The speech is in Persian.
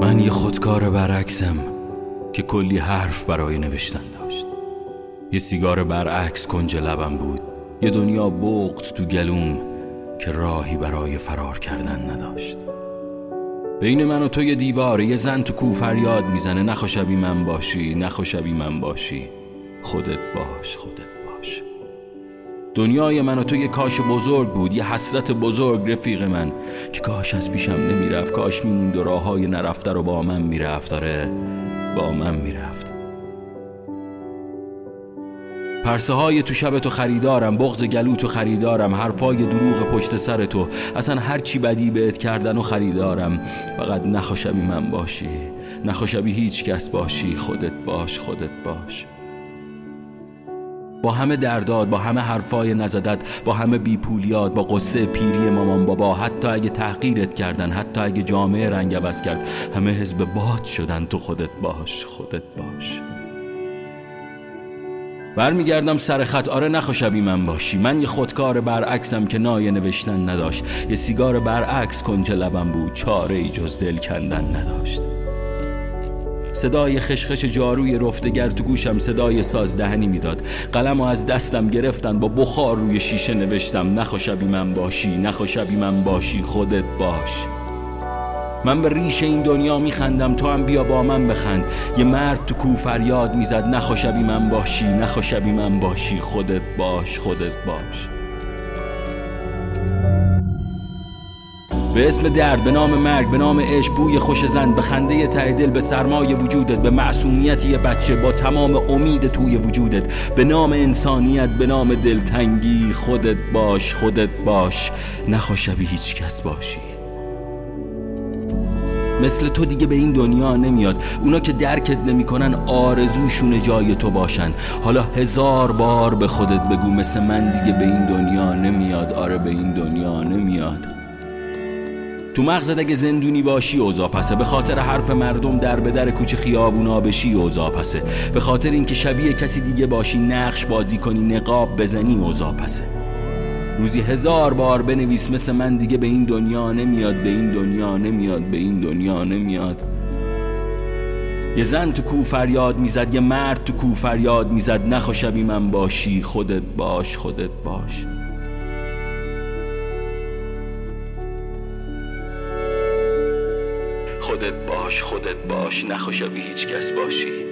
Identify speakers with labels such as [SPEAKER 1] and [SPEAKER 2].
[SPEAKER 1] من یه خودکار برعکسم که کلی حرف برای نوشتن داشت. یه سیگار برعکس کنج لبم بود. یه دنیا بغض تو گلوم که راهی برای فرار کردن نداشت. بین من و تو یه دیواره یه زن تو کو فریاد می‌زنه. نخو شبی من باشی نخو شبی من باشی. خودت باش خودت دنیای من و تو یه کاش بزرگ بود. یه حسرت بزرگ رفیق من. که کاش از پیشم نمی‌رفت. کاش میموند و راه های نرفته رو با من می‌رفت. داره با من می‌رفت. پرسه های تو شب تو خریدارم بغز گلو تو خریدارم حرفای دروغ پشت سر تو. اصلا هر چی بدی بهت کردن و خریدارم. فقط نخوشبی من باشی. نخوشبی هیچ کس باشی. خودت باش خودت باش. با همه درداد با همه حرفای نزدت با همه بیپولیات با قصه پیری مامان بابا حتی اگه تحقیرت کردن حتی اگه جامعه رنگ عوض کرد همه حزب باد شدن تو خودت باش خودت باش. برمیگردم سر خط آره نخوشبی من باشی. من یه خودکار برعکسم که نایه نوشتن نداشت. یه سیگار برعکس کنج لبم بود چاره ای جز دل کندن نداشت. صدای خشخش جاروی رفتگر تو گوشم صدای ساز دهنی می‌داد. قلم از دستم گرفتن با بخار روی شیشه نوشتم نخوشبی من باشی نخوشبی من باشی خودت باش. من به ریش این دنیا میخندم تو هم بیا با من بخند. یه مرد تو کو فریاد می‌زد نخوشبی من باشی نخوشبی من باشی خودت باش خودت باش. به اسم درد به نام مرگ به نام عشق بوی خوش زن به خنده ته دل به سرمای وجودت به معصومیت یه بچه با تمام امید توی وجودت. به نام انسانیت به نام دلتنگی خودت باش خودت باش. نخوشبی هیچ کس باشی. مثل تو دیگه به این دنیا نمیاد. اونا که درکت نمی‌کنن آرزوشون جای تو باشن. حالا هزار بار به خودت بگو مثل من دیگه به این دنیا نمیاد. آره به این دنیا نمیاد. تو مغزت اگه زندونی باشی اوضاع پسه. به خاطر حرف مردم در به در کوچه خیابونا بشی اوضاع پسه. به خاطر اینکه شبیه کسی دیگه باشی نقش بازی کنی نقاب بزنی اوضاع پسه. روزی هزار بار بنویس مثل من دیگه به این دنیا نمیاد به این دنیا نمیاد به این دنیا نمیاد. یه زن تو کو فریاد می‌زد یه مرد تو کو فریاد می‌زد. نخو شبی من باشی خودت باش خودت باش. خودت باش خودت باش نخو شبی هیچ کس باشی.